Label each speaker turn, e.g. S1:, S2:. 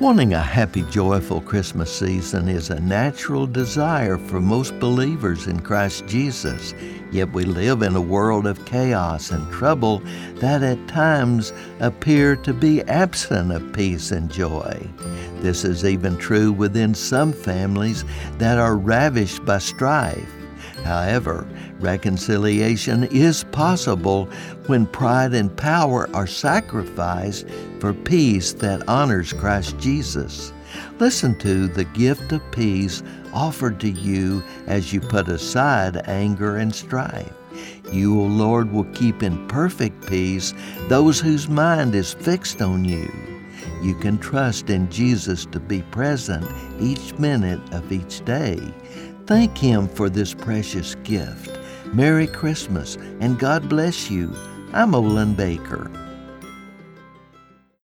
S1: Wanting a happy, joyful Christmas season is a natural desire for most believers in Christ Jesus. Yet we live in a world of chaos and trouble that at times appear to be absent of peace and joy. This is even true within some families that are ravished by strife. However, reconciliation is possible when pride and power are sacrificed for peace that honors Christ Jesus. Listen to the gift of peace offered to you as you put aside anger and strife. You, O Lord, will keep in perfect peace those whose mind is fixed on you. You can trust in Jesus to be present each minute of each day. Thank Him for this precious gift. Merry Christmas and God bless you. I'm Olin Baker.